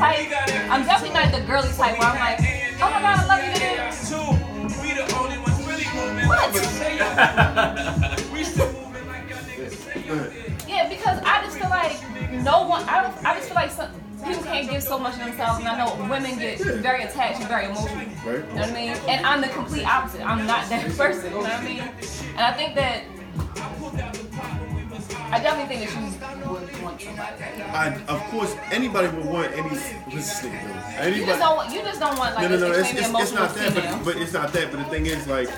type. I'm definitely not the girly type where I'm like, oh my god, I love you, nigga. What? Yeah, because I just feel like no one. I don't. I just feel like some people can't give so much of themselves, and I know women get very attached and very emotional. Right. You know what I mean? And I'm the complete opposite. I'm not that person. You know what I mean? And I think that I definitely think that you I, of course, anybody would want any. What's this nigga doing? You Anybody. just don't. want- You just don't want like no, no, no. It's, it's, it's not that, but, but it's not that. But the thing is, like,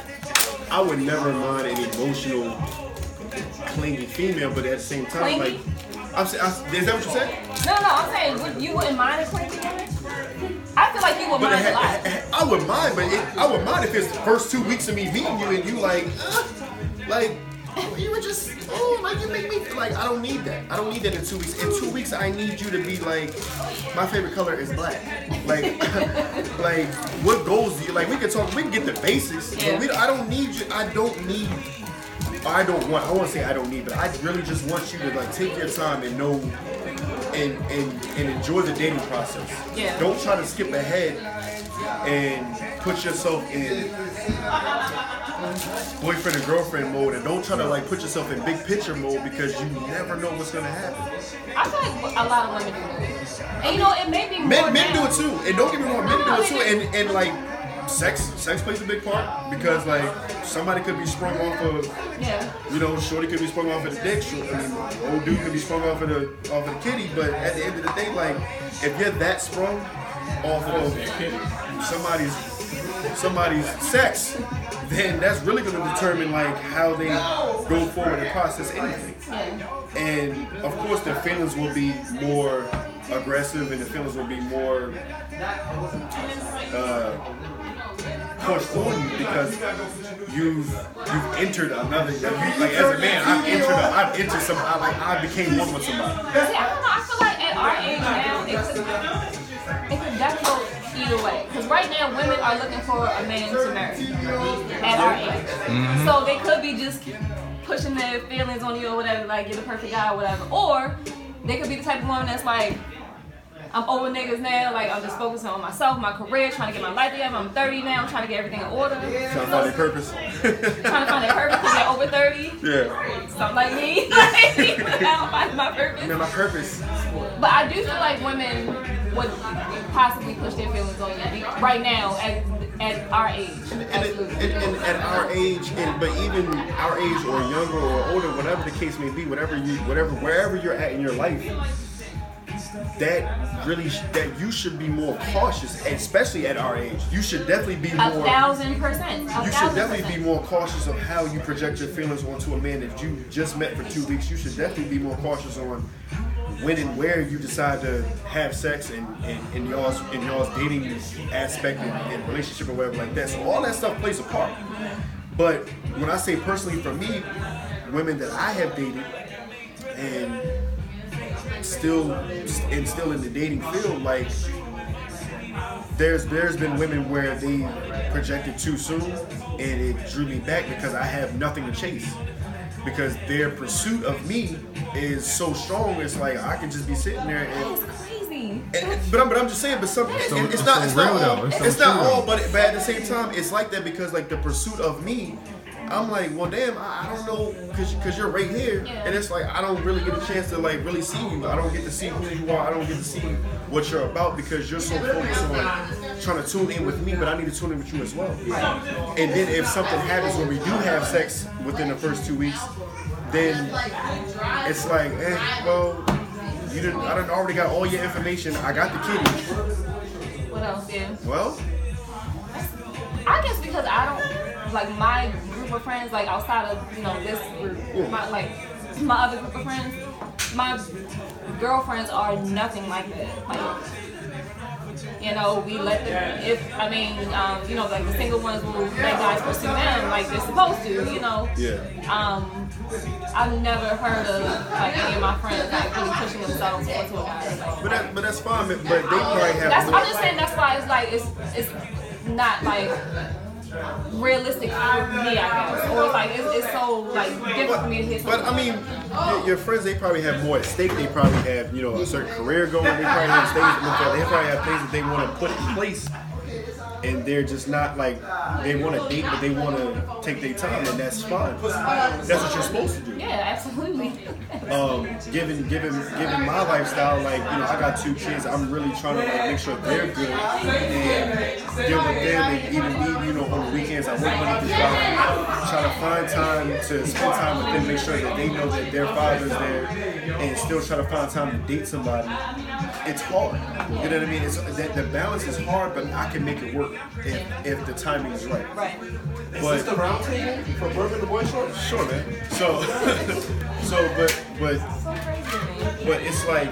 I would never mind an emotional, clingy female, but at the same time, Clingy? like, I'm saying, is that what you said? no, no, I'm saying would, you wouldn't mind a clingy woman. I feel like you would But mind it a lot. I would mind, but it, I would mind if it's the first two weeks of me meeting you and you like, uh, like, Oh, you were just, oh, like you make me feel like I don't need that. I don't need that in two weeks. In two weeks, I need you to be like, my favorite color is black. Like, like, what goals do you like? We can talk. We can get the basics. Yeah. But we, I don't need you. I don't need. I don't want. I want to say I don't need, but I really just want you to like take your time and know and and and enjoy the dating process. Yeah. Don't try to skip ahead and put yourself in boyfriend and girlfriend mode, and don't try to like put yourself in big picture mode because you never know what's gonna happen. I feel like a lot of women do it. And you know, it may be more Men, men do it too, and don't get me wrong, men do it too, and and like. Sex, sex plays a big part because like somebody could be sprung off of Yeah. you know, shorty could be sprung off of the dick. Short, I mean, old dude could be sprung off of the off of the kitty. But at the end of the day, like, if you're that sprung off of somebody's somebody's sex, then that's really going to determine like how they go forward and process anything. And of course, their feelings will be more aggressive, and the feelings will be more uh, pushed on you because you've you've entered another. You, like as a man, I've entered. A, I've entered some. I, like I became one with somebody. See. I feel like at our age now, either way. Because right now, women are looking for a man to marry at our age. Mm-hmm. So they could be just pushing their feelings on you or whatever, like you're the perfect guy or whatever. Or they could be the type of woman that's like, I'm over niggas now. Like I'm just focusing on myself, my career, trying to get my life together. I'm 30 now. I'm trying to get everything in order. Trying to find their purpose. Trying to find a purpose because they're over 30. yeah. Something like me. I don't find my purpose. Man, my purpose. But I do feel like women would possibly push their feelings on you right now at, at our age. And, and, and, and at our age, and but even our age or younger or older, whatever the case may be, whatever you, whatever, wherever you're at in your life, that really, sh- that you should be more cautious, especially at our age. You should definitely be A more. thousand percent. A You thousand should definitely percent. be more cautious of how you project your feelings onto a man that you just met for two weeks. You should definitely be more cautious on when and where you decide to have sex and, and y'all's in y'all's dating aspect and, and relationship or whatever like that. So all that stuff plays a part. But when I say personally for me, women that I have dated and still and still in the dating field, like there's there's been women where they projected too soon and it drew me back because I have nothing to chase. Because their pursuit of me is so strong, it's like I can just be sitting there and That's crazy. and- and- but I'm, but I'm just saying, but some, so- it's, it's not, so it's not all, though. it's, It's so not true, all, but, but at the same time, it's like that because like the pursuit of me, I'm like, well, damn, I, I don't know, cause, cause you're right here, Yeah. and it's like I don't really get a chance to like really see you. I don't get to see who you are. I don't get to see what you're about because you're so focused on trying to tune in with me, but I need to tune in with you as well. And then if something happens when we do have sex within the first two weeks, then it's like, eh, well, you didn't. I done already got all your information. I got the kitty. What else? Yeah. Well, I guess because I don't like my group of friends, like outside of you know this group, my like my other group of friends, my girlfriends are nothing like that. Like, you know, we let them. If I mean, um, you know, like the single ones will let guys pursue them like they're supposed to. You know. yeah. Um, I've never heard of like any of my friends like really pushing themselves onto a guy. Like, But that, but that's fine. But they probably have. that's I'm just saying that's why it's like it's it's not like realistic for me, I guess. Or it's like it's, it's so like different for me to hit. But I mean, your, your friends they probably have more at stake. They probably have you know a certain career going. They probably have things. They probably have things that they want to put in place and they're just not like they want to date, but they want to take their time, and that's fine. That's what you're supposed to do. Yeah, absolutely. um, given given given my lifestyle, like you know, I got two kids. I'm really trying to like make sure they're good and deal with them, and even me, you know, on the weekends I work Monday through Friday, try to find time to spend time with them, make sure that they know that their father's there, and still try to find time to date somebody. It's hard. You know what I mean? It's that the balance is hard, but I can make it work if, if the timing is right. Right. But Is this the round table for Bourbon the Boy Short? sure, man. So, so, but, but, So crazy to me. but it's like,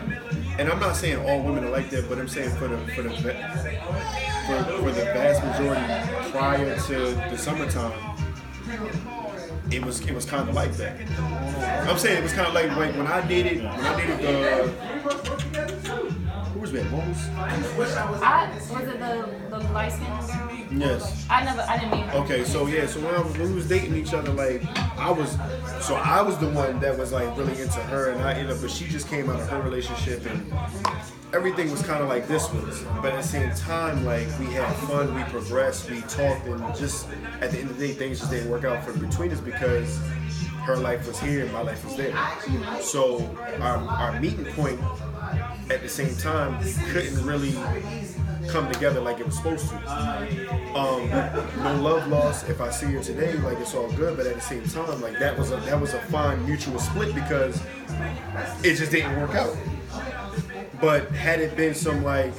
and I'm not saying all women are like that, but I'm saying for the for the for, for the vast majority prior to the summertime, it was it was kind of like that. I'm saying it was kind of like like when I dated when I dated the uh, who was that Mose? I was it the the light skinned girl? Yes. I never I didn't meet her. Okay, so yeah, so when, I was, when we was dating each other, like I was, so I was the one that was like really into her, and I ended up, but she just came out of her relationship, and everything was kind of like this was. But at the same time, like we had fun, we progressed, we talked, and just at the end of the day, things just didn't work out for between us because her life was here and my life was there. So our our meeting point at the same time couldn't really come together like it was supposed to. Um, no love lost. If I see her today, like it's all good. But at the same time, like that was a that was a fine mutual split because it just didn't work out. But had it been some like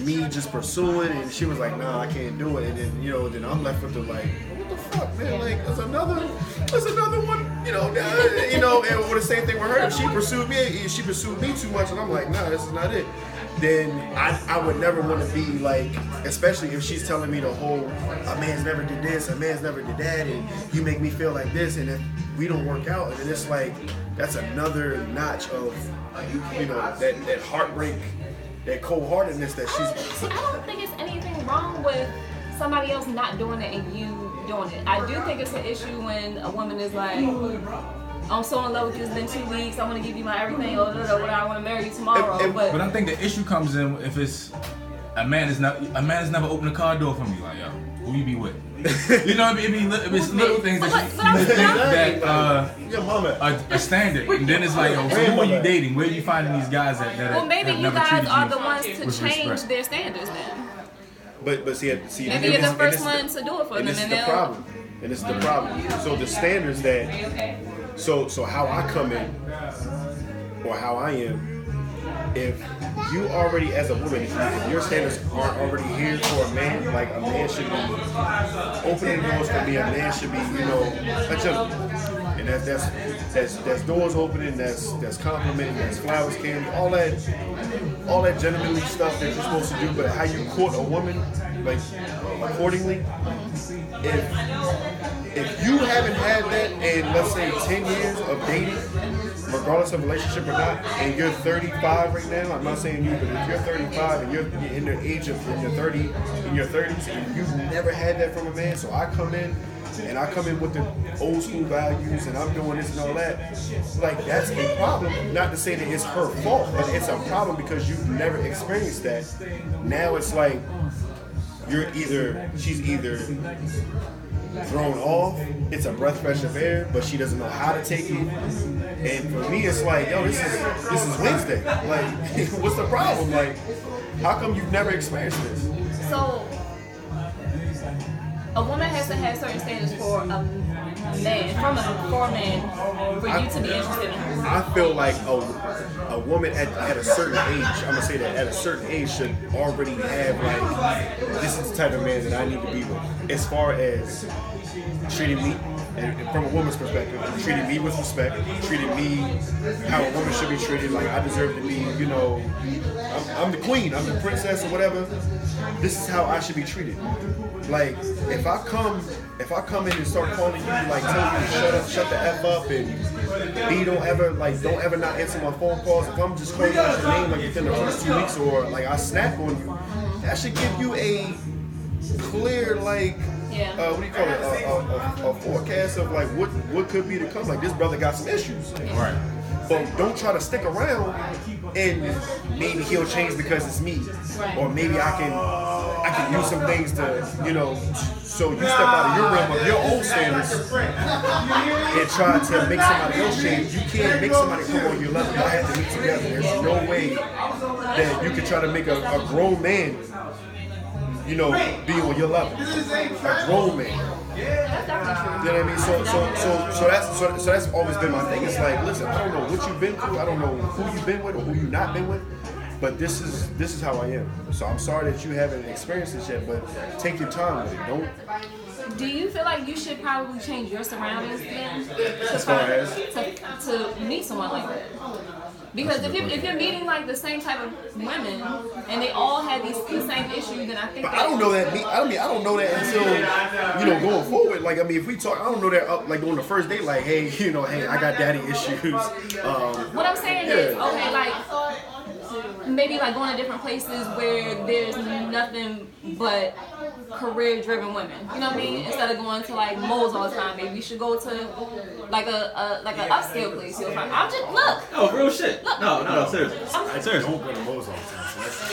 me just pursuing and she was like, nah, I can't do it, and then you know, then I'm left with the like, what the fuck, man? Like, there's another, there's another one, you know, you know, and with the same thing with her. She pursued me, she pursued me too much, and I'm like, nah, this is not it. Then I, I would never want to be like, especially if she's telling me the whole, a man's never did this, a man's never did that, and you make me feel like this, and if we don't work out, and it's like, that's another notch of, you know, that that heartbreak that cold-heartedness that I she's see, I don't think it's anything wrong with somebody else not doing it and you doing it. I do think it's an issue when a woman is like, I'm so in love with you, it's been two weeks, I want to give you my everything, or whatever, I want to marry you tomorrow. And- and- but, But I think the issue comes in if it's a man is not a man has never opened a car door for me. Like yo, who you be with? You know, what I mean, It be it's little things that you, but I'm- you think that uh, your mama. a, a standard, and then it's like, yo, so who are you dating? Where are you finding these guys that that well, maybe have you never guys are you the ones to change respect? their standards then. But but see, see, Maybe you're the first this- one to do it for and them, this is and the they'll- problem. And this is the problem. So the standards that, so so how I come in, or how I am, if you already as a woman, if, your standards aren't already here for a man, like a man should be opening doors for me. A man should be, you know, a gentleman. And that's that's that's that's doors opening. That's that's complimenting. That's flowers, candy, all that, all that gentlemanly stuff that you're supposed to do. But how you court a woman, like accordingly, if if you haven't had that in let's say 10 years of dating regardless of relationship or not and you're 35 right now i'm not saying you but if you're 35 and you're in the age of in your 30 in your 30s and you've never had that from a man so i come in and I come in with the old school values and I'm doing this and all that, like that's a problem. Not to say that it's her fault, but it's a problem because you've never experienced that. Now it's like you're either she's either thrown off, it's a breath fresh of air, but she doesn't know how to take it. And for me it's like, yo, this is this is Wednesday. Like what's the problem? Like, how come you've never experienced this? So, a woman has to have certain standards for a man, from a a man, for you to be interested in her. I feel like a, a woman at, at a certain age, I'm gonna say that at a certain age should already have like this is the type of man that I need to be with. As far as treating me, and and from a woman's perspective, treating me with respect, treating me how a woman should be treated. Like I deserve to be, you know, I'm, I'm the queen, I'm the princess or whatever. This is how I should be treated. Like if I come, if I come in and start calling you, like telling you to shut up, shut the f up, and B don't ever like don't ever not answer my phone calls. If I'm just calling out your name like within the first two weeks, or like I snap on you, that should give you a clear like Yeah. uh, what do you call it? A, a, a, a forecast of like what what could be to come. Like this brother got some issues. Right. But don't try to stick around and maybe he'll change because it's me. Right. Or maybe I can I can use some things to, you know, so you step out of your realm of your own standards and try to make somebody else change. You can't make somebody come on your level. Y'all have to meet together. There's no way that you can try to make a, a grown man, you know, be on your level. A grown man. That's definitely You know what I mean? So, so, so, so that's so, so that's always been my thing. It's like, listen, I don't know what you've been through. I don't know who you've been with or who you've not been with. But this is this is how I am. So I'm sorry that you haven't experienced this yet. But take your time with it. Don't. Do you feel like you should probably change your surroundings then? To, As far as? to, to meet someone like that? Because if you're, if you're meeting like the same type of women and they all have these the same issues, then I think But I don't know that. Me, I mean, I don't know that until you know going forward. Like, I mean, if we talk, I don't know that up like on the first date. Like, hey, you know, hey, I got daddy issues. Um, What I'm saying is, okay, like maybe like going to different places where there's nothing but career-driven women. You know what I mean? Instead of going to like malls all the time, maybe you should go to like a, a like an upscale place. You'll find. I'm just look. Oh, real shit. No, no, no, seriously. I'm, Seriously. don't go to Mo's all the time.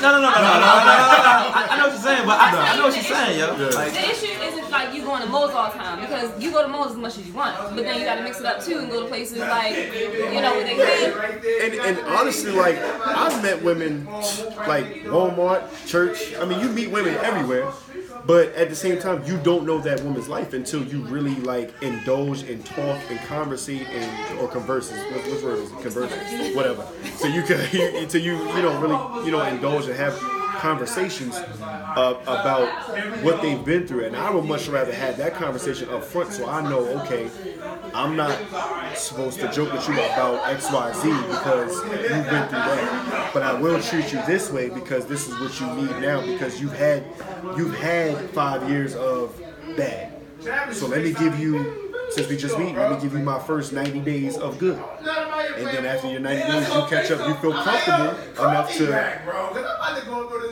No, no, no, no, no, no, no, no, no. I, I know what you're saying, but I, I know what you're saying, yo. Like, The issue isn't like you going to malls all the time because you go to malls as much as you want, but then you got to mix it up too and go to places like you know where they pay. and, and honestly, like I've met women like Walmart, church. I mean, you meet women everywhere, but at the same time, you don't know that woman's life until you really like indulge and talk and conversate and or converses. What, what word is it? Converses, whatever. So you can until you you know really you know indulge and have conversations uh, about what they've been through, and I would much rather have that conversation up front, so I know okay, I'm not supposed to joke with you about X, Y, Z because you've been through that, but I will treat you this way because this is what you need now because you've had you've had five years of bad. So let me give you. Since we just meet, let me give you my first 90 days of good. And then after your 90 days, you catch up, you feel comfortable enough to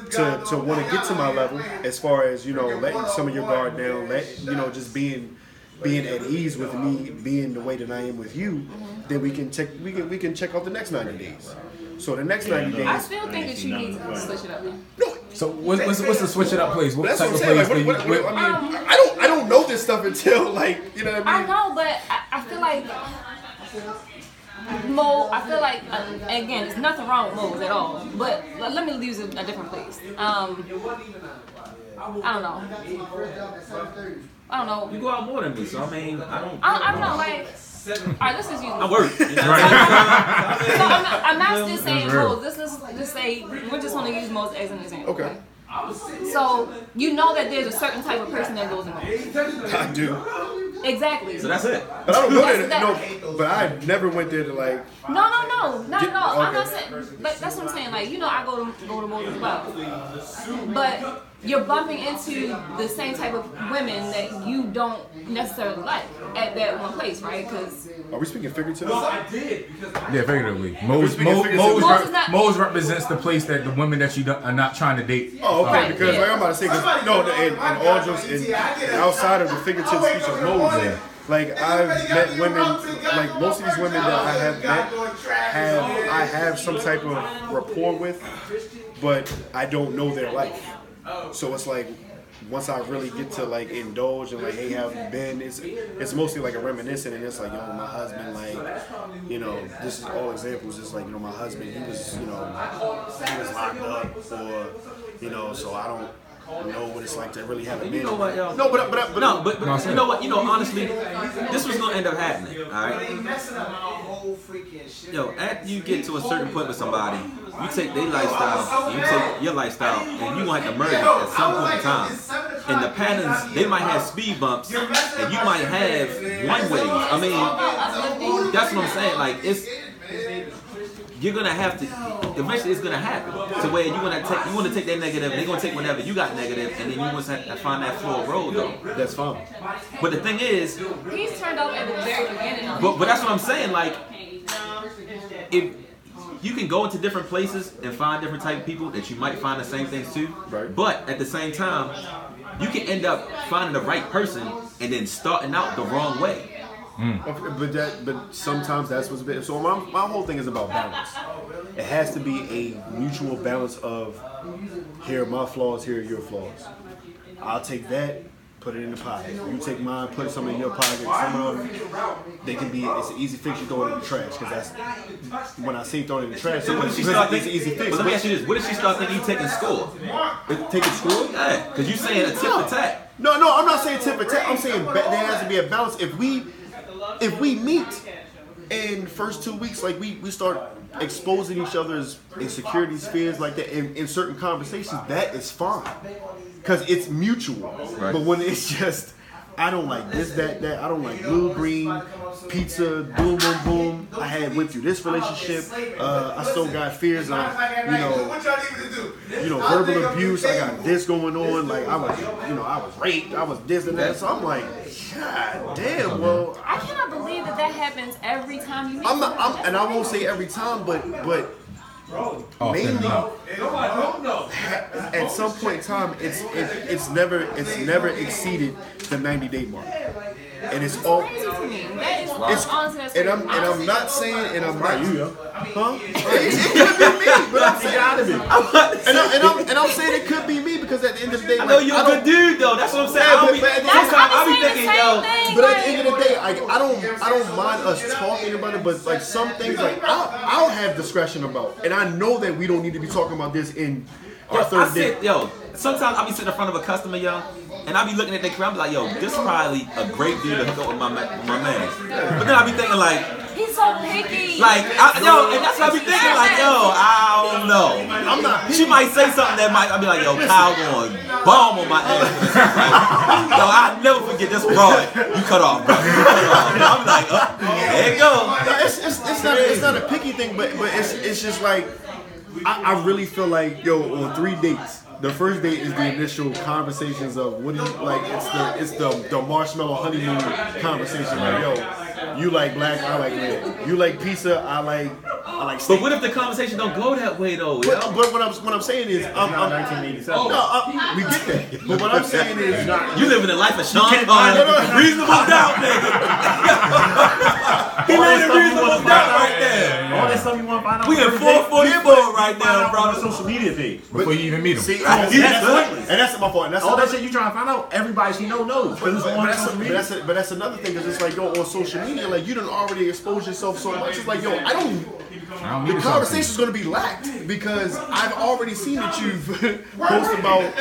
to, to want to get to my level as far as you know letting some of your guard down let you know just being being at ease with me being the way that I am with you then we can check we can we can check out the next 90 days so the next 90 days. I still think that you need to switch it up. no So what's, what's, what's the switch it up place? What type of I'm place? like, do what, what, what, I mean um, I don't I don't know this stuff until like you know what I I know, but I, I feel like Mo. I feel like uh, again, there's nothing wrong with moles at all. But let let me use a, a different place. Um, I don't know. I don't know. you go out more than me, so I mean, I don't. I, I don't know. Like, all right, let's just use. I work. You know? So I'm not, I'm not just saying That's real. moles. This is just say we're just going to use moles as an example. okay So you know that there's a certain type of person that goes in moles. I do Exactly. So that's it. but I don't go That's there no but I never went there to like No, no, no, not at all. I'm not saying. But that's what I'm saying. Like you know, I go to go to malls as well, but you're bumping into the same type of women that you don't necessarily like at that one place, right? Because are we speaking figuratively Yeah, figuratively. Mo's, speaking Mo, figuratively. Mo's, Mo's rep- is not- Mo's represents the place that the women that you don't, are not trying to date. Oh, okay. Right, because yeah. like I'm about to say, 'cause- no, and, and all jokes, and outside of the figurative speech of Moses, like I've met women, like most of these women that I have met, have I have some type of rapport with, but I don't know their life. Oh, so it's like once I really get to like indulge and like, hey, have you been? It's it's mostly like a reminiscent, and it's like, yo, my husband, like, you know, this is all examples. Just like, you know, my husband, he was, you know, he was locked up, or, you know, so I don't know what it's like to really have a man. You know what, yo? No, but but, but No, but, but No, I'm you know what? You know, honestly, this was gonna end up happening. All right. Yo, after you get to a certain point with somebody, you take their lifestyle, you take your lifestyle, and you gonna have to merge at some point in time. And the patterns, they might have speed bumps, and you might have one way. I mean, that's what I'm saying. Like it's. You're gonna have to. Eventually, it's gonna happen to where you wanna take. You wanna take that negative. They're gonna take whatever you got negative, and then you want to find that flow of road though. that's fine. But the thing is, he's turned up at the very beginning. But, but that's what I'm saying. Like, if you can go into different places and find different type of people that you might find the same things too. Right. But at the same time, you can end up finding the right person and then starting out the wrong way. Mm. Okay, but that, but sometimes that's what's been. So my, my whole thing is about balance. It has to be a mutual balance of here are my flaws, here are your flaws. I'll take that, put it in the pocket. You take mine, put some in your pocket. Some of them, they can be. It's an easy fix. You throw it in the trash because that's when I see throwing it in the trash. So what if she start it's thinking? an easy fix. But let me ask you this: What did she start thinking you taking score? Taking school. Yeah, because you saying a tip tat. No, no, I'm not saying tip tat. I'm saying ba- there has to be a balance. If we, if we meet in first two weeks, like we we start exposing each other's insecurities, fears like that in, in certain conversations, that is fine because it's mutual. Right. But when it's just I don't like this, that, that. I don't like blue, green, pizza, boom, boom, boom. I had went through this relationship. Uh, I still got fears of, you know, you know, verbal abuse. I got this going on. Like I was, you know, I was raped. I was this and that. So I'm like, God damn. Well, I cannot believe that that happens every time you meet I'm not. I'm, and I won't say every time, but but Often mainly enough. at some point in time, it's it, it's never it's never exceeded the 90 day mark, and it's all. crazy to me. That is It's, honestly, that's and I'm and I'm not saying and I'm not you, yo. huh? It, it could be me, but I'm saying gotta be. and, I, and I'm and I'm saying it could be me because at the end of the day, I know you're I a good dude though. That's what I'm saying. Yeah, I but- be, but at the That's sometimes I'm I be thinking, yo, thing. But at the end of the day, I, I don't I don't mind us talking about it, but like some things like I'll, I'll have discretion about, and I know that we don't need to be talking about this in our Yo, I sit, day. yo, sometimes I'll be sitting in front of a customer, yo, and I be looking at their career, I be like, yo, this is probably a great deal to hook up with my, ma- with my man. But then I be thinking like, He's so picky. like, I, yo, and that's what I be thinking, like, yo, I don't know. I'm not. She might say something that might, I be like, yo, Kyle going bomb on my ass. Like, yo, I never forget this broad. You cut off, bro. You cut off. And I'm like, oh, there you go. It's, it's, it's not it's not a picky thing, but but it's it's just like I, I really feel like yo on three dates. The first date is the initial conversations of what do you like. It's the it's the the marshmallow honeymoon conversation. Like yo, you like black, I like red. You like pizza, I like I like steak. But what if the conversation don't go that way though? But, but what I'm what I'm saying is I'm, I'm 1987. no I, we get that. But what I'm saying is You living the life of Sean can't Connery. find it. Reasonable doubt, nigga. he made a reasonable doubt right there. All that stuff you want to find out. We on in the first date, 444 right find out now, on bro. the social media page. Before you even meet him. see, oh, That's pointless. and that's my fault. And that's All that another- shit you trying to find out, everybody she know knows. But, Because but, that's, social but, media. that's but that's another thing because it's like yo on social media like you done already exposed yourself so much it's like yo I don't I don't the conversation is gonna be lacked because I've already seen that you've posted about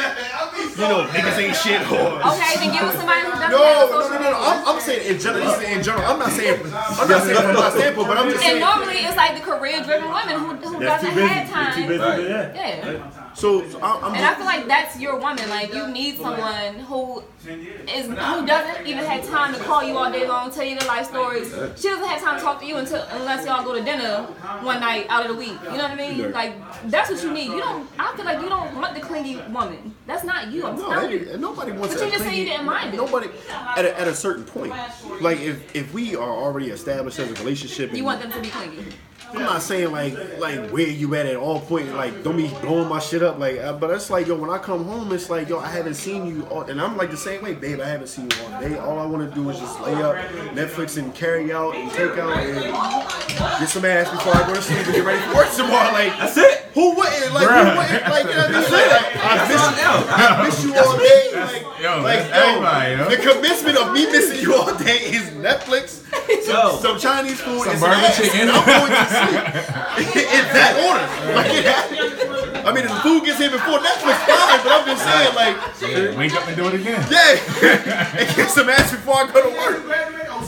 you know niggas ain't shit or okay, then give us somebody who doesn't no have no social no no, no. I'm, I'm saying in general this is in general I'm not saying I'm not saying from my standpoint but I'm just And saying normally it's like the career-driven women who, who That's doesn't too busy. have time. too busy Right. for that. Yeah. So, so I- I'm And I feel like that's your woman. Like you need someone who is who doesn't even have time to call you all day long, tell you their life stories. She doesn't have time to talk to you until unless y'all go to dinner one night out of the week. You know what I mean? Like that's what you need. You don't. I feel like you don't want the clingy woman. That's not you. I'm No, telling you. nobody wants But you just said you didn't mind it. Nobody at a, at a certain point, like if if we are already established as a relationship, You want them to be clingy. I'm not saying like like where you at at all point. Like don't be blowing my shit up. Like, uh, but it's like yo, when I come home, it's like yo, I haven't seen you, all, and I'm like the same way, babe. I haven't seen you all day. All I want to do is just lay up, Netflix and carry out and take out and get some ass before I go to sleep and get ready for work tomorrow. Like That's it. who wouldn't? Like who wouldn't? Like you know what I mean? Like, I miss you. I miss you all day. Like, Yo, like everybody, yo. the commencement of me missing you all day is Netflix, Yo. some Chinese food, Some and burger ass, chicken. and I'm going to sleep in that order. Like, it happened. I mean, if the food gets here before Netflix, fine. But I'm just saying, like, Yeah, wake up and do it again. yeah, and get some ass before I go to work.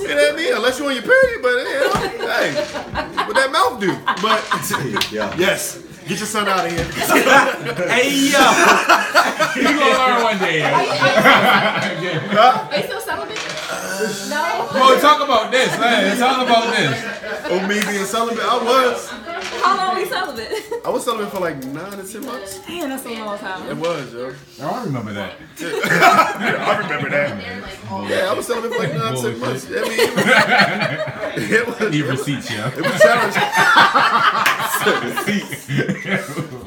You know what I mean? Unless you're on your period, but you know, hey, what that mouth do? But yeah. yes, get your son out of here. Hey yo. You gonna learn one day. Are you, are you still celibate? No. Bro, talk about this, man. Talk about this. Oh, me being celibate, I was. How long we celibate? I was celibate for like nine to ten months. Damn, that's a long time. It was, yo. Oh, I remember that. I remember that. Yeah, I was celibate for like nine to ten months. I mean, it was, it was, Need receipts, yo. it was challenging.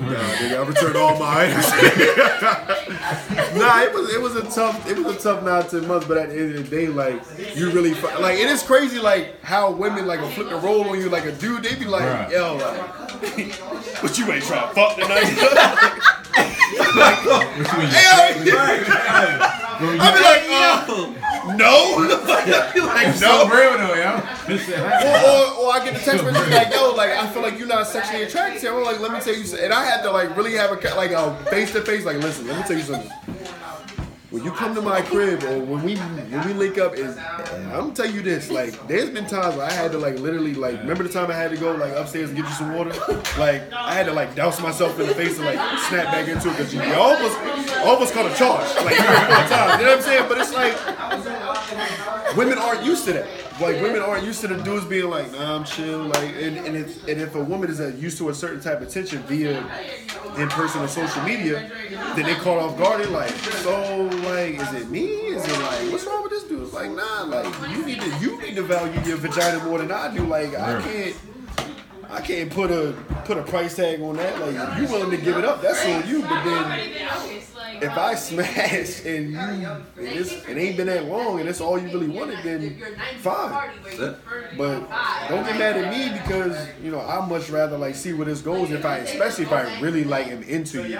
Nah, nigga, I returned all my items. nah, it was it was a tough it was a tough nine ten months, but at the end of the day, like you really like it is crazy like how women like will flip the roll on you like a dude. They be like, Right. yo, like, but you ain't trying to fuck tonight. What you mean? Hell, I be like, uh, no. I be like, It's so no. though, yo. Or, or, or I get the text message like, yo, like I feel like you're not sexually attracted to. I'm like, let me tell you, something. and I had to like really have a like a face to face. Like, listen, let me tell you something. When you come to my crib or when we when we link up, is I'm gonna tell you this. Like, there's been times where I had to like literally like remember the time I had to go like upstairs and get you some water. Like, I had to like douse myself in the face and like snap back into it because you almost almost caught a charge like. You know what I'm saying? But it's like women aren't used to that. Like women aren't used to the dudes being like, nah, I'm chill. Like, and, and if and if a woman is uh, used to a certain type of attention via in person or social media, then they caught off guard. They're like, so like, is it me? Is it like, what's wrong with this dude? It's like, nah, like you need to you need to value your vagina more than I do. Like, I can't. I can't put a put a price tag on that. Like if you willing to give it up, that's on you. But then if I smash and you and it ain't been that long and it's all you really wanted, then fine. But don't get mad at me because you know I much rather like see where this goes. If I, especially if I really like am into you,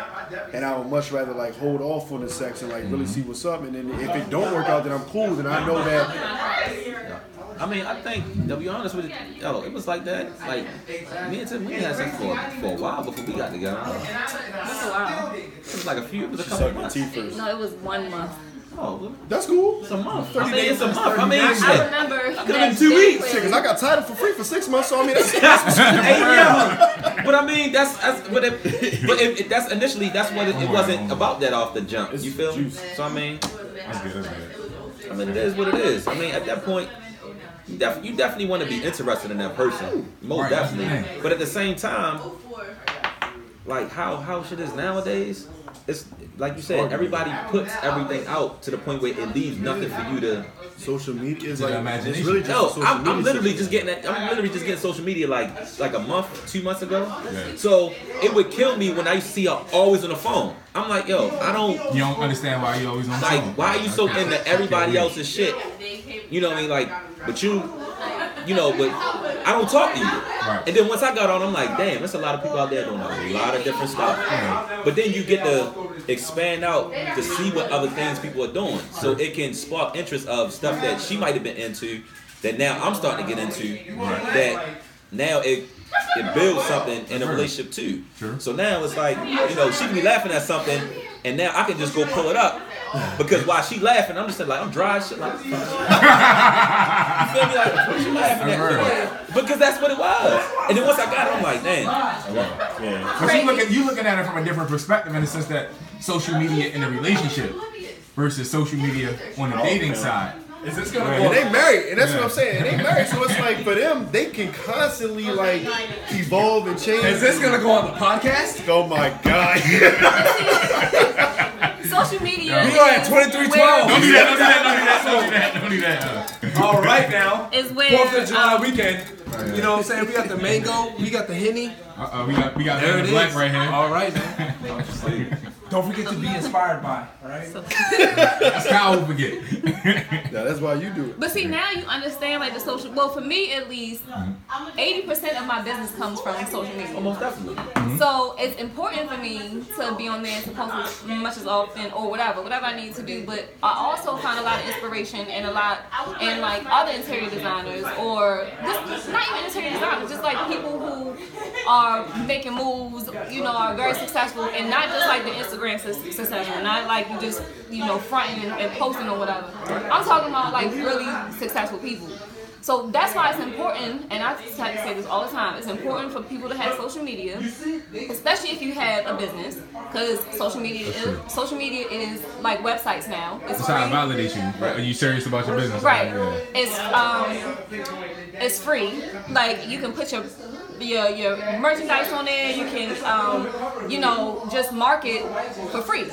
and I would much rather like hold off on the sex and like really see what's up. And then if it don't work out, then I'm cool. Then I know that I mean, I think to be honest with you, yo, it was like that. Like me and Tim, we had sex for for a while before we got together. That's a while. It was like a few, it was a couple suck months. first. No, it was one month. Oh, That's cool. it's a month. I mean, days it's a is month. I mean. I shit. remember. could've been two weeks. when- cause I got Tidal for free for six months. So I mean, that's, that's Hey, yeah. But I mean, that's, that's but if, but if, if that's initially that's what it, it wasn't about that off the jump. You feel me? So I mean, That's good, that's good. I mean, it is what it is. I mean, at that point, you, def- you definitely want to be interested in that person, most Right, definitely. thing. But at the same time, like how how shit is nowadays, it's like you said, everybody puts everything out to the point where it leaves nothing for you to. social media is To the like it's imagination. really just Yo, a social I'm, I'm literally just getting that. I'm literally just getting social media like like a month, two months ago. Yeah. So it would kill me when I see her always on the phone. I'm like, yo, I don't You don't understand why you always on like. phone. Why are you so Okay. into everybody else's shit? You know what I mean? Like, but you, you know, but I don't talk to you. Right. And then once I got on, I'm like, damn, there's a lot of people out there doing a lot of different stuff. But then you get to expand out to see what other things people are doing, so it can spark interest of stuff that she might have been into that now I'm starting to get into. That now it. It builds something in a relationship too. Sure. So now it's like, you know, she can be laughing at something, and now I can just go pull it up. Because while she laughing, I'm just like, I'm dry shit. Like, you feel me? Like, what you laughing at? Because that's what it was. And then once I got it, I'm like, damn. Yeah. But you looking you looking at it from a different perspective in the sense that social media in a relationship versus social media on the dating side. Is this gonna And they married, and that's what I'm saying. And they married, so it's like for them, they can constantly like evolve and change. Is this gonna go on the podcast? Oh my god! Social media. We are going at is 2312. Don't do that, don't do that, don't do that, don't do that, don't do that. All right now. Is where Fourth of July um, weekend. You know what I'm saying? We got the mango, we got the henny. Uh, uh, we got we got There Man it in Black is. right here. All right, man. Don't forget to be inspired by. All right. That's how we forget. Now that's why you do it. But see, now you understand like the social. Well, for me at least, mm-hmm. eighty percent of my business comes from social media. Almost definitely. Mm-hmm. So it's important for me to be on there and to post as much as often or whatever, whatever I need to do. But I also find a lot of inspiration and a lot in like other interior designers or just not even interior designers, just like people who are making moves, you know, are very successful and not just like the Instagram su- successful, not like you just you know fronting and, and posting or whatever. I'm talking about like really successful people. So that's why it's important, and I try to say this all the time. It's important for people to have social media, especially if you have a business, because social media is social media is like websites now. It's That's how it free. validates you. Are you serious about your business? Right. Yeah. It's um, it's free. Like you can put your your your merchandise on there. You can um, you know, just market for free.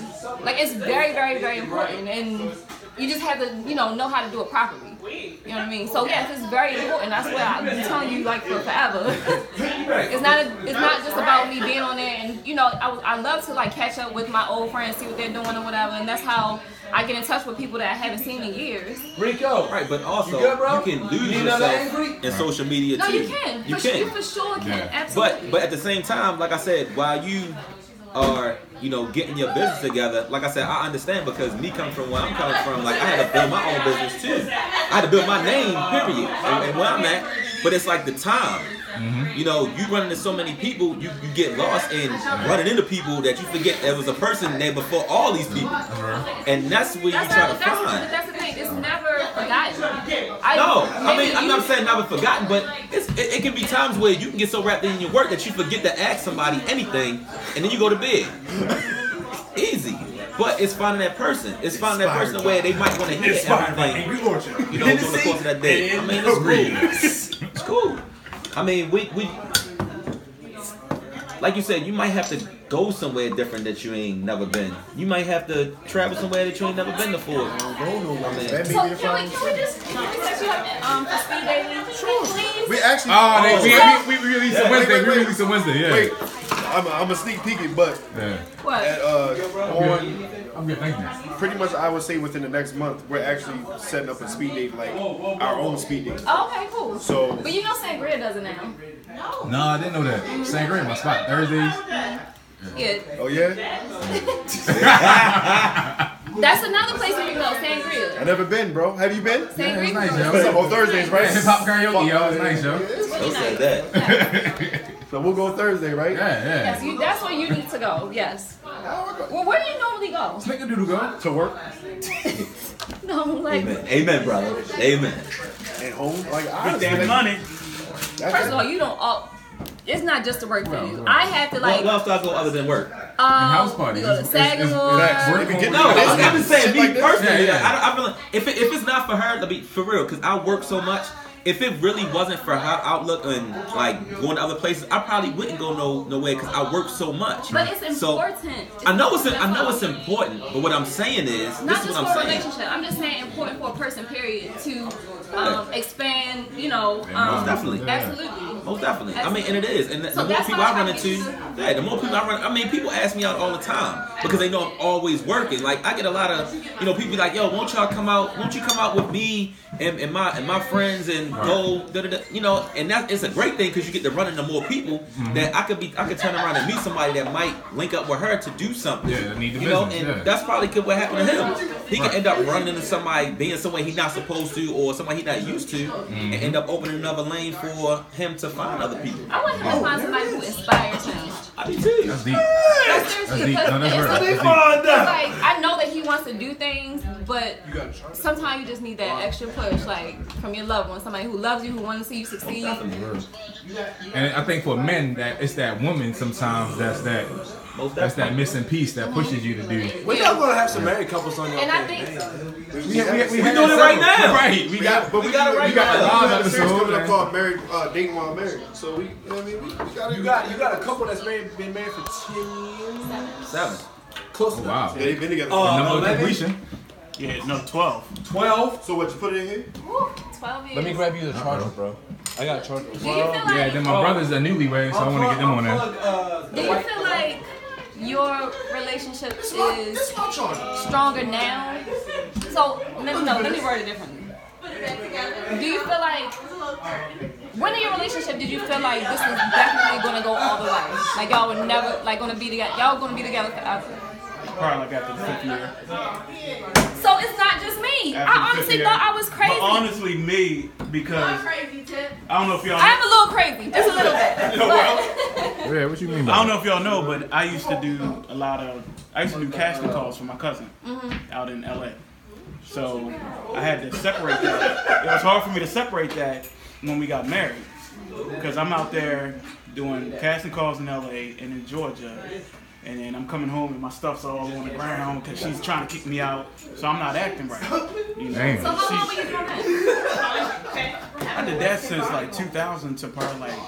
Like it's very very very important and. You just have to, you know, know how to do it properly. You know what I mean? So yes, it's very important. That's what I've been telling you like for forever. it's not a, it's not just about me being on there and you know I, I love to like catch up with my old friends, see what they're doing or whatever, and that's how I get in touch with people that I haven't seen in years. Rico. Right, but also You good, bro? you can lose You yourself angry? in social media No, too. you can. You for, can. You for sure can. Yeah. Absolutely. But but at the same time, like I said, while you are you know getting your business together, like I said, I understand because me coming from where I'm coming from, like I had to build my own business too. I had to build my name, period, and, and where I'm at. But it's like the time. Mm-hmm. You know, you run into so many people, you, you get lost in running into people that you forget there was a person there before all these people, uh-huh. and that's where you try to that's, find. that's the thing. It's never forgotten. I, No, I mean I'm you- not saying never forgotten, but it's, it, it can be times where you can get so wrapped in your work that you forget to ask somebody anything, and then you go to bed. Easy, but it's finding that person. It's finding that person where they might want to hear everything. You know, during the course of that day. I mean, it's cool. It's cool. I mean, we we like you said, you might have to go somewhere different that you ain't never been. You might have to travel somewhere that you ain't never been before. I mean, That So may be can we, can we just can we set you up um, for speed dating? Please. We actually. Oh, they, oh, we, we, we released Yeah, on wait, Wednesday. wait, We released on Wednesday. Yeah. Wait, I'm, I'm a sneak peek it, but Yeah. What? at, uh, on I'm good. Thank you. pretty much I would say within the next month we're actually setting up a speed date, like our own speed date. Oh, okay, cool. So But you know Sangria does it now. No, I didn't know that. Sangria, my spot. Thursdays. Yeah. oh yeah, That's another place you can go, I Sangria. never been, bro. Have you been? Yeah, it was Sangria. nice, What's up on Thursdays, right? Hip hop karaoke, yo. It was nice, yo. Who said that? So we'll go Thursday, right? Yeah, Yes, yeah. you, that's where you need to go. Yes. Well, where do you normally go? Snicker doodle go. To work No, like Amen. Amen, brother. Amen. and home, like I. honestly, damn like, money. first of all, you don't. all it's not just the work for you. I have to What like. else do I go other than work? Um, house parties. We go to It's- it's- it's- Sagamore. Work If get No, the I'm, I'm just saying, me like personally, Yeah, yeah. I, I, I feel like if, it, if it's not for her, to be for real, because I work so much. If it really wasn't for her outlook and like going to other places, I probably wouldn't go no nowhere because I work so much. But it's So, important. I know it's important. I know it's important, but what I'm saying is Not this is just what for a I'm saying. relationship. I'm just saying important for a person, period, to um, expand, you know. Um, definitely. Absolutely. Most definitely. I mean, and it is. And the, So the more people I run into, yeah, the more people I run. I mean, people ask me out all the time because they know I'm always working. Like I get a lot of, you know, people be like, "Yo, won't y'all come out? Won't you come out with me and, and my and my friends and go?" Da, da, da, you know, and that it's a great thing because you get to run into more people Mm-hmm. that I could be. I could turn around and meet somebody that might link up with her to do something. Yeah, that need the you know, business, and yeah. that's probably could what happened to him. He Right. can end up running into somebody being somewhere he's not supposed to or somebody he's not used to, Mm-hmm. and end up opening another lane for him to find other people. I want him to find somebody who inspires him. I do too. That's deep. No, That's seriously, deep. because No, that's real. like, That's it's deep. like I know that he wants to do things, but sometimes you just need that extra push, like from your loved one, somebody who loves you, who wants to see you succeed. And I think for men, that it's that woman sometimes that's that Most that's that missing piece that pushes you to do. When y'all gonna have some married couples on your And I think man? We, We, we, we, We doing it right now. Right. We got. but we got it right we got now. We got a series episode. coming up called "Married uh, Dating While Married." So we, you know what I mean? We, we got You got you got a couple that's married, been married for ten years. Seven. Close to Wow. Yeah, they've been together. Oh, Number 11? completion. Yeah, no, 12. twelve. so what? You put it in here? twelve years. Let me grab you the charger, bro. I got a charger. Do you feel like? Yeah. Then my brother's a newlywed, so I want to get them on there. uh, do you feel like your relationship is my stronger now? So let me no, let me word it differently. Do you feel like when in your relationship did you feel like this was definitely gonna go all the way? Like y'all were never like gonna be together y'all gonna be together forever. Probably like after the fifth year. So it's not just me. After I honestly year. thought I was crazy. But honestly, me, because crazy tip. I don't know if y'all I am a little crazy, just a little bit. But Yeah. What you mean I don't know if y'all know, but I used to do a lot of I used to do casting calls for my cousin mm-hmm. out in LA. So I had to separate that. It was hard for me to separate that when we got married because I'm out there doing casting calls in LA and in Georgia. And then I'm coming home and my stuff's all on the ground because she's trying to kick me out. So I'm not acting right. You know? Damn. so how long were you doing that? I did that since like 2000 to probably like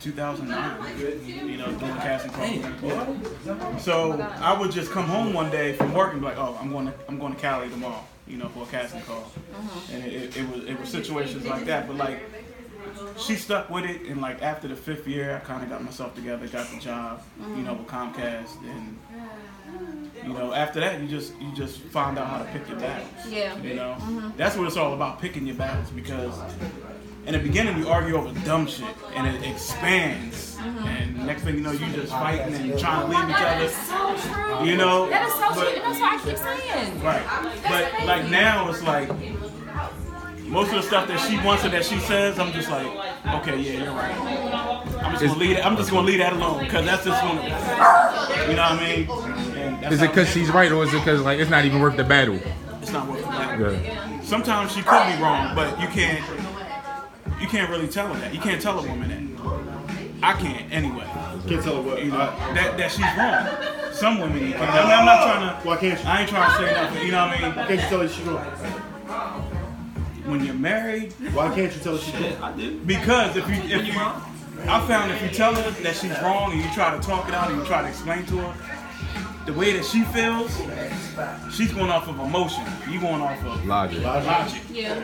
2009. You know, doing casting calls. Yeah. So I would just come home one day from work and be like, "Oh, I'm going to I'm going to Cali tomorrow." You know, for a casting call. Uh-huh. And it, it, it was it was situations like that. But like, Mm-hmm. she stuck with it, and like after the fifth year, I kind of got myself together, got the job. You know, with Comcast, and you know, after that, you just you just find out how to pick your battles. Yeah. You know, mm-hmm. that's what it's all about, picking your battles. Because in the beginning, you argue over dumb shit, and it expands. Mm-hmm. And next thing you know, you just fighting and oh trying to leave each That other. is so true. You know, That is so but- true. And that's what I keep saying. Right. But like now, it's like most of the stuff that she wants or that she says, I'm just like, okay, yeah, you're right. I'm just gonna leave it. I'm just gonna leave that alone because that's just gonna, you know what I mean? And that's Is it because she's right, or is it because like it's not even worth the battle? it's not worth that? Yeah. Sometimes she could be wrong, but you can't. You can't really tell her that. You can't tell a woman that. I can't anyway. Can't tell her what. You know that that she's wrong. Some women you can. I mean, I'm not trying to. Why can't you? I ain't trying to say nothing. You know what I mean? Can't you tell her she's wrong? When you're married, Why can't you tell her she's wrong? I do. Because if you if you I found if you tell her that she's wrong and you try to talk it out and you try to explain to her the way that she feels, she's going off of emotion. You going off of Logic. logic. Yeah.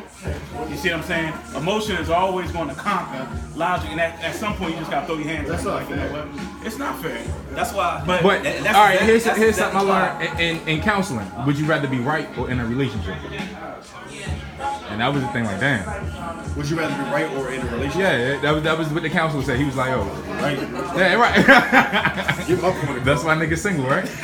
You see what I'm saying? Emotion is always going to conquer logic, and at, at some point you just gotta throw your hands That's up. not Like, you know what? It's not fair. That's why. But, But And all that's- right, that- here's that's- here's that's something I why- learned in, in, in counseling. Would you rather be right or in a relationship? And that was the thing. Like, damn. Would you rather be right or in a relationship? Yeah, that was that was what the counselor said. He was like, "Oh, Right. yeah, right." Give my point of That's why niggas single, right?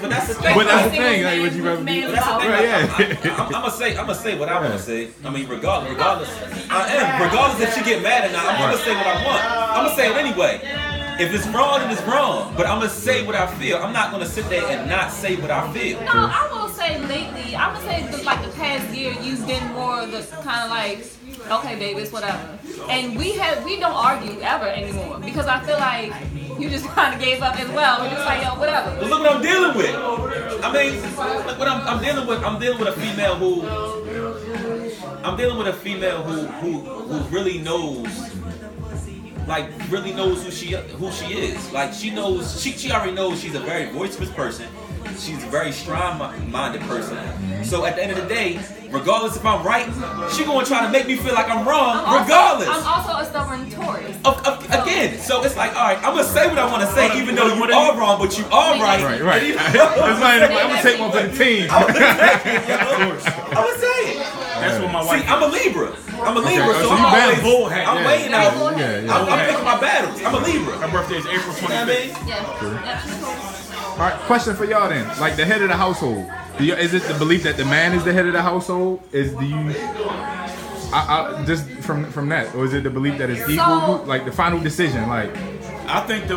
But that's the thing. But that's the thing, like, would you rather be- that's the thing. Right, yeah. I'm, I'm, I'm gonna say, I'm gonna say what I want to say. I mean, regardless, regardless, I am. Regardless if she get mad or not, I'm gonna say what I want. I'm gonna say it anyway. If it's wrong, then it's wrong. But I'm gonna say what I feel. I'm not gonna sit there and not say what I feel. No, I will say lately, I would say the, like the past year, you've been more of the kind of like, okay, baby, it's whatever. And we have we don't argue ever anymore because I feel like you just kind of gave up as well. We're just like, yo, whatever. But look what I'm dealing with. I mean, look what I'm, I'm dealing with. I'm dealing with a female who. I'm dealing with a female who who who really knows. Like really knows who she who she is. Like she knows she she already knows she's a very boisterous person. She's a very strong-minded person. So at the end of the day, regardless if I'm right, she gonna try to make me feel like I'm wrong, I'm also- regardless. I'm also a stubborn Taurus. Of- of- again, so it's like, all right, I'm gonna say what I want to say, even though you What- are wrong, but you are right. Right, right. And even It's like, I'm gonna take one for the team. I'm gonna say it. That's what my wife. See, wife. I'm a Libra. I'm a Libra, so so I'm always, balance. Bullhead, I'm yeah. weighing out. Yeah, yeah. I'm, I'm picking my battles. I'm a Libra. Her birthday is April You know what I 25th. mean? Yeah. yeah she's cool. All right, question for y'all then. Like the head of the household, do you, is it the belief that the man is the head of the household? Is do you, I, I, just from from that, or is it the belief that it's equal? So- like the final decision, like I think the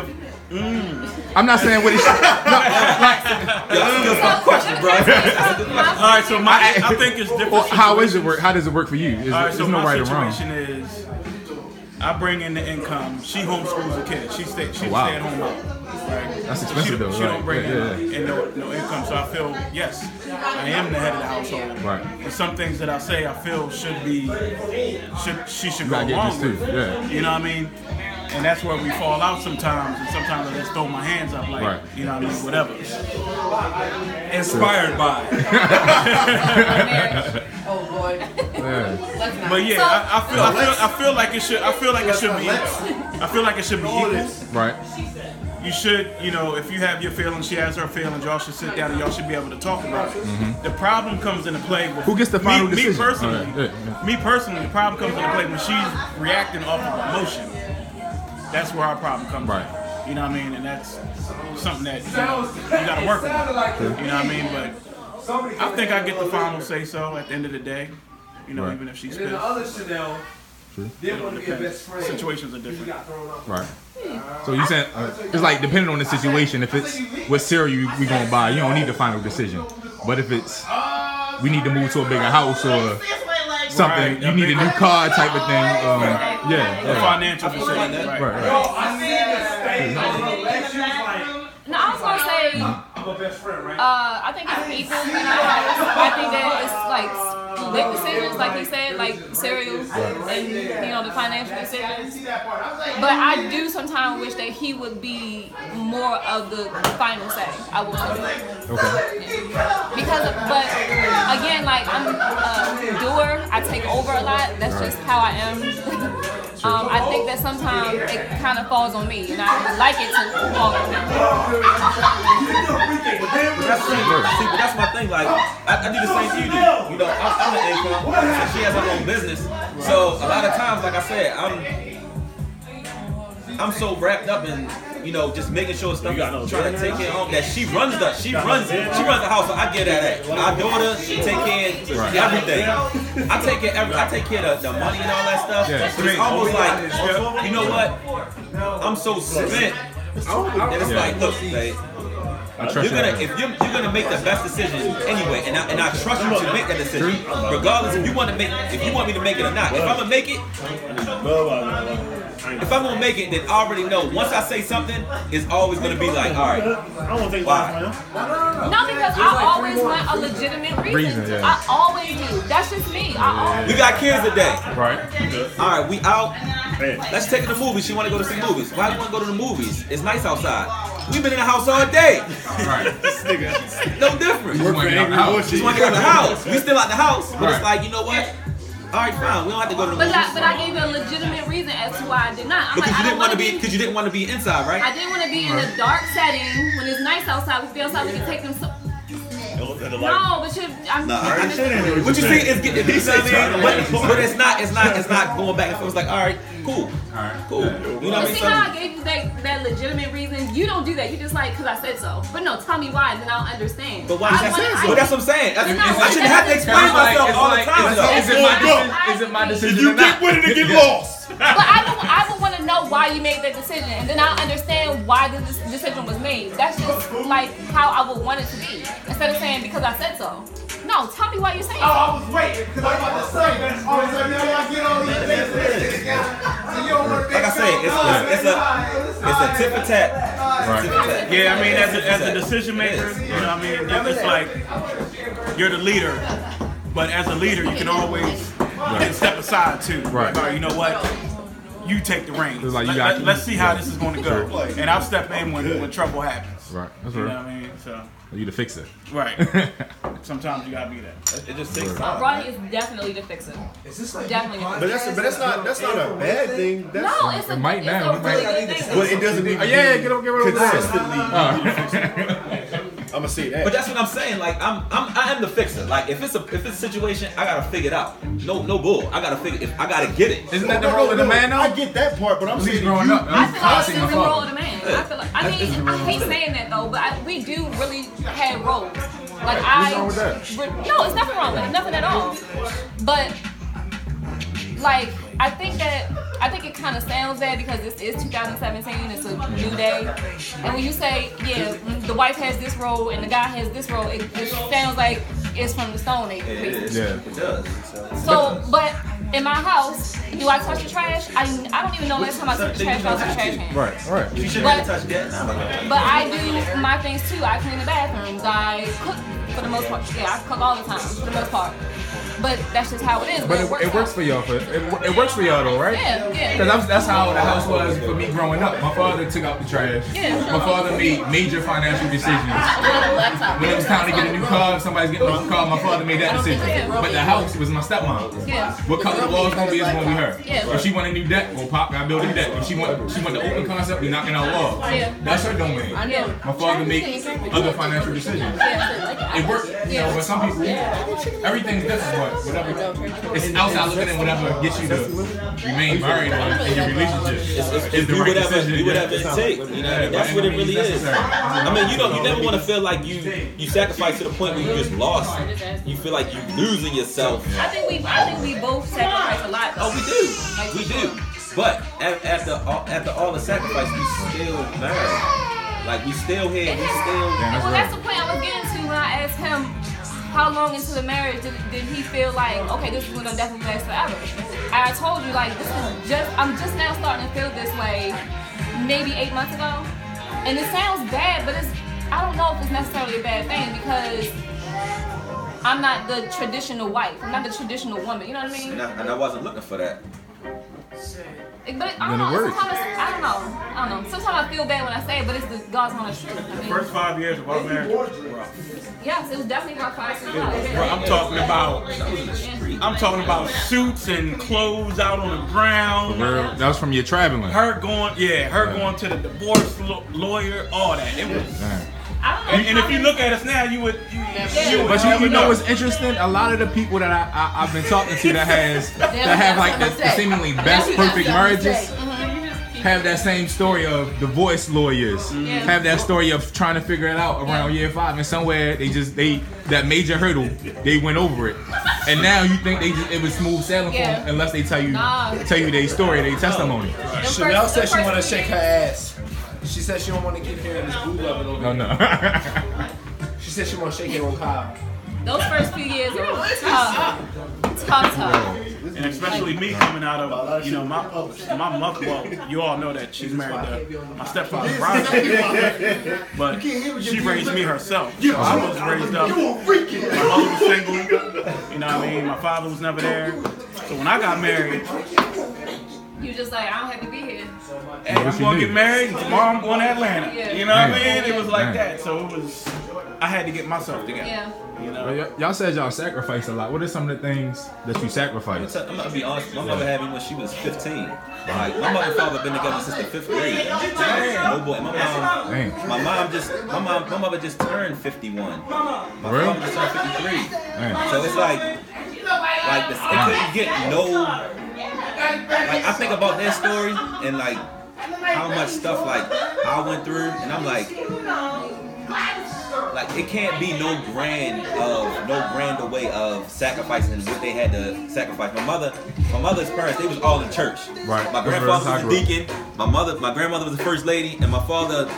mm. I'm not saying what it should. No, like, Yo, that's a good fucking question, bro. That's a good question. all right. So my I think it's different. well, how is it work? How does it work for you? Is, All right, there's so no my right or wrong. situation is, I bring in the income. She homeschools the kids. She stay. She's Oh, wow. stay at home mom. Right. That's expensive she, though, She right? don't bring Yeah, in, yeah, in no, no income, so I feel yes, I am the head of the household. Right. And some things that I say, I feel should be, should she should You go along with. yeah. You know what I mean? And that's where we fall out sometimes, and sometimes I just throw my hands up, like Right. you know what I mean, whatever. Inspired by. Oh boy. Yeah. But yeah, So- I, I feel, I feel, I feel like it should, I feel like it should be, I feel like it should be equal. Right. you should, you know, if you have your feelings, she has her feelings, y'all should sit down and y'all should be able to talk about it. The problem comes into play with Mm-hmm. Who gets the final me, decision? Me personally, All right, yeah, yeah. me personally, the problem comes into play when she's reacting off of emotion. That's where our problem comes Right. in. You know what I mean? And that's something that you, know, you gotta work with. You know what I mean? But I think I get the final say so at the end of the day. You know, Right. even if she's And then the other Chanel didn't want to be a best friend. Situations are different. got thrown off. Right. So you said uh, it's like depending on the situation. If it's what cereal we gonna buy, you don't need the final decision. But if it's we need to move to a bigger house or something, Right, you a need a new car type of thing. Um, yeah, The yeah. financial decision. Right, Right. right. I seen this stage. She was like, No, I was gonna say, I'm a best friend, right? uh, I think it's equal in our. I think that it's like big decisions, like he said, like cereal and you know the financial decisions. But I do sometimes wish that he would be more of the final say. I will say. Okay. Because, but again, like I'm a doer, I take over a lot. That's just how I am. um, I think that sometimes it kind of falls on me, and I like it to fall on me. That's, see, but that's my thing. Like, I, I do the same thing you do. You know, I'm, I'm an income, and she has her own business. So a lot of times, like I said, I'm I'm so wrapped up in you know just making sure stuff is trying to take care of home that she runs the she runs it she runs the house. So I get at that. My daughter, she take care of everything. I take care every, I take care of the, the money and all that stuff. Yeah. It's almost like you know what? I'm so spent. And it's like, look, babe, I trust you're gonna if you're, you're gonna make the best decision anyway, and I, and I trust you to make that decision, regardless if you want to make if you want me to make it or not. If I'm gonna make it, if I'm gonna make it, then I already know once I say something, it's always gonna be like, all right, I don't think Why? No, because I always want a legitimate reason. Reason, yeah. I always do. That's just me. I always. we got kids today. Right. All right, we out. Let's take her to the movies. She want to go to see movies. Why do you want to go to the movies? It's nice outside. We've been in the house all day. Right. No different. You wanna get out the house. Just want to go to the house. We still at the house, but Right. it's like you know what? All right, fine. We don't have to go to the But movies. I, but I gave you a legitimate reason as to why I did not. I'm Because like, you didn't want to be, because you didn't want to be inside, right? I didn't want to be in a dark setting when it's nice outside. We feel outside. We can take them. So, no, but you. I'm. Nah, I'm I just- What you see is getting you know what I mean? But, but it's not, it's not, it's not going back and forth. It's like, all right, cool, All right. cool. You know what I mean? see how I gave you that, that legitimate reason? You don't do that. You just like, because I said so. But no, tell me why, then I'll understand. But why I is wanna- that? I- But that's what I'm saying. That's, It's not I shouldn't have to explain It's like, myself all like, the time. is, though. is it my decision? Is it my decision You or not? get with it and get lost. But I would, I would want to know why you made that decision, and then I'll understand why the this decision was made. That's just like how I would want it to be, instead of saying because I said so. No, tell me why you're saying. so. I was waiting because I'm about to say that. All of a sudden, now y'all get on these things. You don't want to Like I say, it's, it's, it's a, it's a tip for tat. Tip for tat. Yeah, I mean, as a, as a decision maker, you know, what I mean, it's like you're the leader, but as a leader, you can always you can step aside too. Right. Like, you know what? You take the reins. Like you Let, got- us see how this is going to go, and I'll step in when, when trouble happens. Right. That's right. You know what I mean? So, You to fix it. right. Sometimes you gotta be that. It just takes time. Ronnie is definitely the fixer. Definitely. But that's but that's not that's not a bad thing. That's, no, it's a, It might it's now. a might- really good thing. But it doesn't need to yeah, be get over, get rid of that. consistently. I'm gonna say that. But that's what I'm saying. Like I'm, I'm, I am the fixer. Like if it's a, if it's a situation, I gotta figure it out. No, no bull. I gotta figure. If I gotta get it. Isn't that the role of the man I get that part, but I'm At least saying growing you, up. I That's feel like classic it's the role of the man. I feel like, I mean, I hate saying that though, but I, we do really have roles. Like I, wrong with that? no, it's nothing wrong with it, nothing at all. But like, I think that I think it kind of sounds bad because this is 2017. It's a new day, and when you say, yeah, the wife has this role and the guy has this role, it, it sounds like it's from the Stone Age. It is. Yeah. It does. So, but in my house, do I touch the trash? I, I don't even know last time I took the trash out of the trash can. Right. Right. You shouldn't But- have touched that. But I do my things too. I clean the bathrooms. I cook for the most part. Yeah, I cook all the time for the most part. But that's just how it is. But it, it works for y'all. For it, it works for y'all though, right? Yeah, yeah. Because that's how the house was for me growing up. My father took out the trash. Yeah. My father made major financial decisions. When it was time to get a new car, if somebody's getting a new car, my father made that decision. But the house was my stepmom. Yeah. What color the walls gonna be is gonna be her. Yeah. If she want a new deck, well, pop, I build a deck. If she want, she want the open concept, we knocking out walls. Yeah. That's her domain. Yeah. My father made other financial decisions. It worked, you know, but some people, everything's different, but whatever. It's outside looking in whatever gets you to remain married or in your relationship. Is the do right whatever, decision. do whatever it takes. You know, I mean? that's what it really is. I mean, you know, you never want to feel like you you sacrifice to the point where you just lost. You feel like you're losing yourself. I think we, I think we both sacrifice a lot. Oh, we do, we do. But after all, after all the sacrifice, we still married. Like we still here, we still. well, that's the point I was getting him how long into the marriage did, did he feel like, okay, this is gonna definitely last forever. I told you like this is just I'm just now starting to feel this way maybe eight months ago. And it sounds bad, but it's I don't know if it's necessarily a bad thing because I'm not the traditional wife. I'm not the traditional woman. You know what I mean? And I, and I wasn't looking for that. It- But I don't it know. works. Sometimes I don't know. I don't know. Sometimes I feel bad when I say it, but it's the God's honest truth. I mean, First five years of our marriage was rough. yes, it was definitely rough for us as well. I'm talking about I'm talking about suits and clothes out on the ground. Girl, that was from your traveling. Her going, yeah, her going to the divorce lo- lawyer, all that. It was, Damn. I don't know. and, and if you look at us now, you would, you, you would But you, you know what's interesting? A lot of the people that I, I I've been talking to that has that have like the, the seemingly best perfect marriages have that same story of divorce lawyers. Have that story of trying to figure it out around year five, and somewhere they just they that major hurdle they went over it, and now you think they just, it was smooth sailing for them unless they tell you Nah. tell you their story, their oh. testimony. Them Chanel first- said she want to shake her ass. She said she don't want to keep hearing this boo loving over oh, No, here. no. She said she want to shake it on Kyle. Those first few years are tough. Tough, tough. And especially me coming out of, you know, my my mother. Well, you all know that she's married to my stepfather, Brian. But she raised me herself. So I was raised up. You won't freaking. My mother was single. You know what I mean? My father was never there. So when I got married, You just like, I don't have to be here. hey, I'm gonna get married. and Tomorrow I'm going to Atlanta. Yeah. You know what I mean? It was like Man. that. So it was. I had to get myself together. Yeah. You Well, know. y- y'all said y'all sacrificed a lot. What are some of the things that you sacrificed? I'm gonna be honest. My mother had me when she was 15. Like my mother and father been together since the fifth grade. No oh, boy. My mom. Dang. My mom just. My mom. My mother just turned 51. My Really? father just turned 53. Dang. So it's like, like this, it couldn't get no. Like I think about that story and like how much stuff like I went through, and I'm like, like it can't be no grand of no grander way of sacrificing what they had to sacrifice. My mother, my mother's parents, they was all in church. Right. My grandfather was a deacon. My mother, my grandmother was the first lady, and my father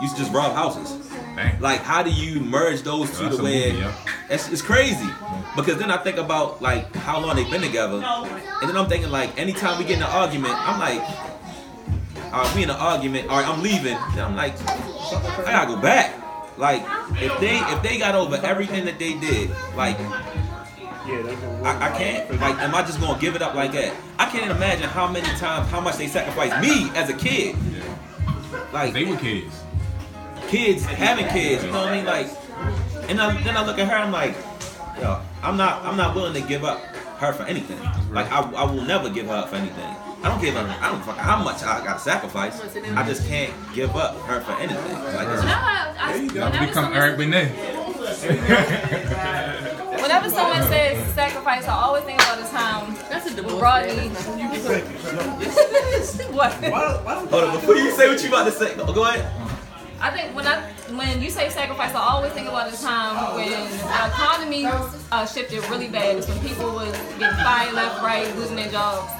used to just rob houses. Dang. Like, how do you merge those two That's to where movie, yeah. it's, it's crazy? Because then I think about like how long they've been together, and then I'm thinking like anytime we get in an argument, I'm like, all right, we in an argument, all right, I'm leaving, and I'm like, I gotta go back. Like, if they if they got over everything that they did, like Yeah, I, I can't. Like, am I just gonna give it up like that? I can't imagine how many times, how much they sacrificed me as a kid. Like, They were kids. Kids having kids. You know what I mean? Like, and I, then I look at her. I'm like, yo, I'm not. I'm not willing to give up her for anything. Like, I, I will never give her up for anything. I don't give up. I don't fuck how much I got to sacrifice. I just can't give up her for anything. Like, it's Now just, I, I, Y'all whenever, become someone, Eric Benet. whenever someone says sacrifice, I always think about the time That's a with divorce. Rodney. what? hold on, before you say what you about to say, go ahead. I think when I when you say sacrifice, I always think about the time when the economy uh, shifted really bad. It's when people was getting fired left, right, losing their jobs,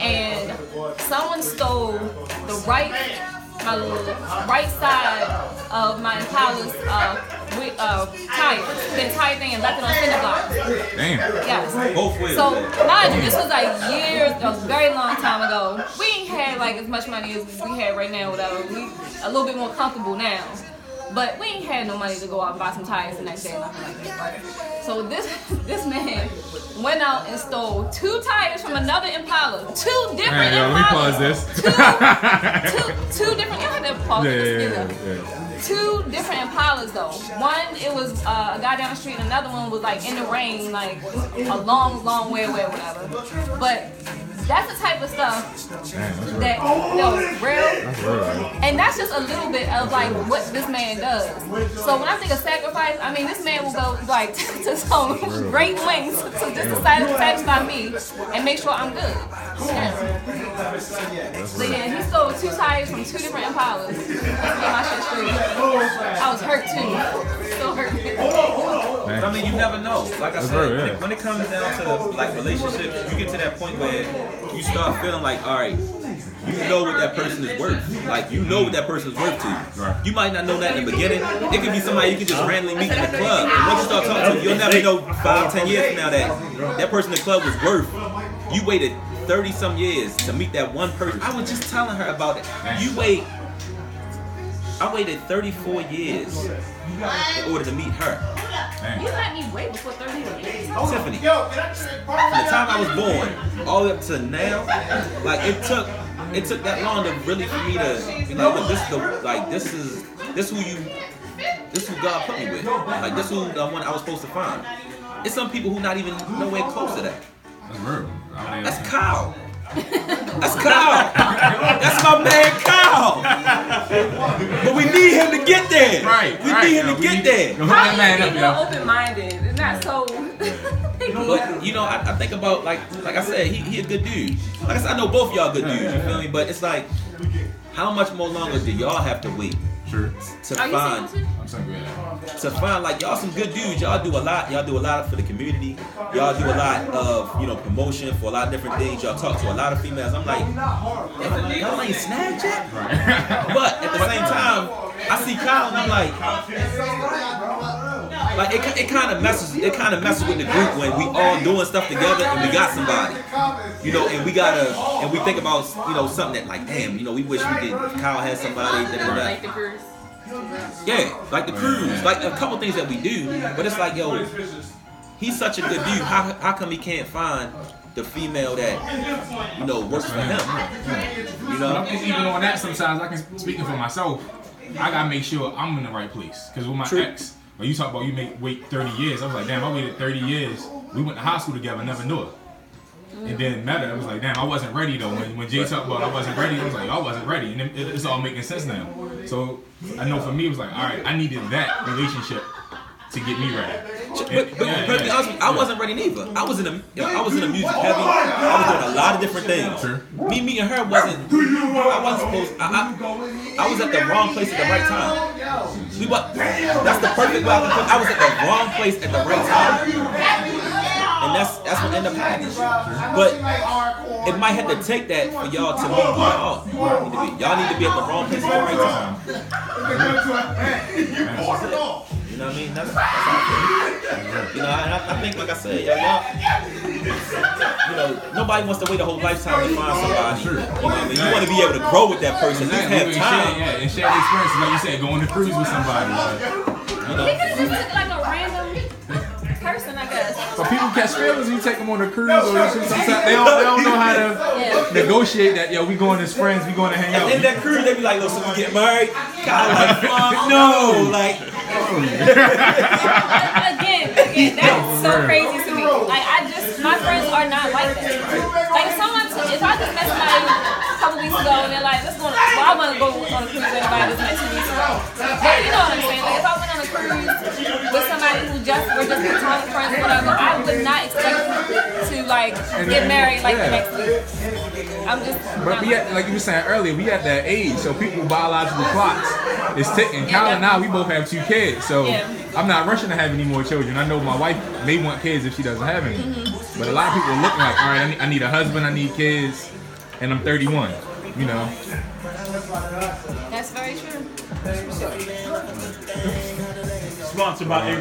and someone stole the right my little right side of my Impala's uh, wi- uh, tire, the entire thing, and left it on cinder block. Damn. Yes. Both ways. So, mind you, this was like years, a very long time ago. We ain't had like as much money as we had right now, whatever. We a little bit more comfortable now. But we ain't had no money to go out and buy some tires the next day or nothing like that. So this this man went out and stole two tires from another Impala. Two different Man, yo, let me pause this. Two, two different, to pause Yeah, this yeah, yeah, yeah. two different Impalas though. One, it was uh, a guy down the street, and another one was like in the rain, like a long, long way away, whatever. But that's the type of stuff Damn, that's real. that yo, real. That's real, right? And that's just a little bit of like what this man does. So when I think of sacrifice, I mean this man will go like to some great lengths to just decide to sat- satisfy me and make sure I'm good. Yeah. So yeah, he stole two tires from two different Impalas. Let's get my shit straight. I was hurt too. Still hurt. I mean, you never know. Like I That's said, right, yeah. it, when it comes down to like relationships, you get to that point where you start feeling like, all right, you know what that person is worth. Like you know what that person is worth to you. Right. You might not know that in the beginning. It could be somebody you can just randomly meet in the club. And once you start talking to, you'll never know five, ten years from now that that person in the club was worth. You waited thirty some years to meet that one person. I was just telling her about it. You wait I waited 34 years in order to meet her. You let me wait before 30 years. Tiffany. From the time I was born all the way up to now, like it took it took that long to really for me to be like, look, this is the like this is this who you this who God put me with. Like this who the one I was supposed to find. It's some people who not even nowhere close to that. That's real. That's Kyle. That's Kyle. That's my man Kyle. But we need him to get there. Right, We right, need him yo, to get need- there. Yo, hook that man up, People yo. open-minded. It's not so. But you know, I, I think about like like I said, he, he a good dude. Like I said, I know both y'all good dudes. You feel me? But it's like, how much more longer do y'all have to wait Sure. to Are find single? I'm single. Yeah. to find like y'all some good dudes. Y'all do a lot. Y'all do a lot for the community. Y'all do a lot of you know promotion for a lot of different things. Y'all talk to a lot of females. I'm like, y'all, y'all ain't snagged yet. But at the same time, I see Kyle and I'm like, like it, it kind of messes it kind of messes with the group when we all doing stuff together and we got somebody, you know, and we gotta and we think about you know something that like damn, you know, we wish we could. Kyle had somebody. Da, da, da. Like the girls. Yeah, like the cruise, like a couple things that we do, but it's like, yo, he's such a good dude. How, how come he can't find the female that you know works for him? You know, even on that, sometimes I can speaking for myself. I gotta make sure I'm in the right place. Cause with my True. ex, when you talk about you make wait 30 years, I was like, damn, I waited 30 years. We went to high school together, never knew it. And then met her. I was like, damn, I wasn't ready though. When when Jay talked about I wasn't ready, I was like, I wasn't ready, and it, it's all making sense now. So I know for me, it was like, all right, I needed that relationship to get me ready. but, but, Yeah, but yeah. honest with I wasn't ready neither. I was in a, you know, I was in a music heavy. I was doing a lot of different things. Sure. Me meeting her wasn't. I wasn't supposed. I, I, I was at the wrong place at the right time. We wa- that's the perfect way I can put. it. I was at the wrong place at the right time. And that's that's what ended up happening. But it might have to take that for y'all to meet y'all. Need to be- Y'all need to be at the wrong place at the right time. You know what I mean? That's, that's how I feel. You know, and I, I think, like I said, y'all, y'all, know, nobody wants to wait a whole lifetime to find somebody. You know what I mean? You want to be able to grow with that person. At least Exactly. have And share, time. yeah, and share the experience. Like you said, going to cruise with somebody. Like, You know? I guess. So people catch feelings when you take them on a cruise or you sometimes they don't, they don't know how to Yeah. negotiate that. Yo, we going as friends, we going to hang out. And then that cruise, they be like, "Look, so we get married." God, like, fuck no, like, again, again, that's so crazy to me. Like I just, my friends are not like that. Like if someone, if I just met somebody a couple weeks ago and they're like, let's go, on, well, I want to go on a cruise with anybody I just met two weeks ago. But you know what I'm saying? Like if I went on a cruise with somebody who just were just platonic friends or whatever, I would not expect to like get married like the next week. I'm just. But we at, like you were saying earlier, we at that age, so people biological clocks is ticking. Kyle and I, we both have two kids, so Yeah. I'm not rushing to have any more children. I know my wife may want kids if she doesn't have any, Mm-hmm. but a lot of people are looking like, all right, I need, I need a husband, I need kids, and I'm 31. You know, That's very true. Sponsored by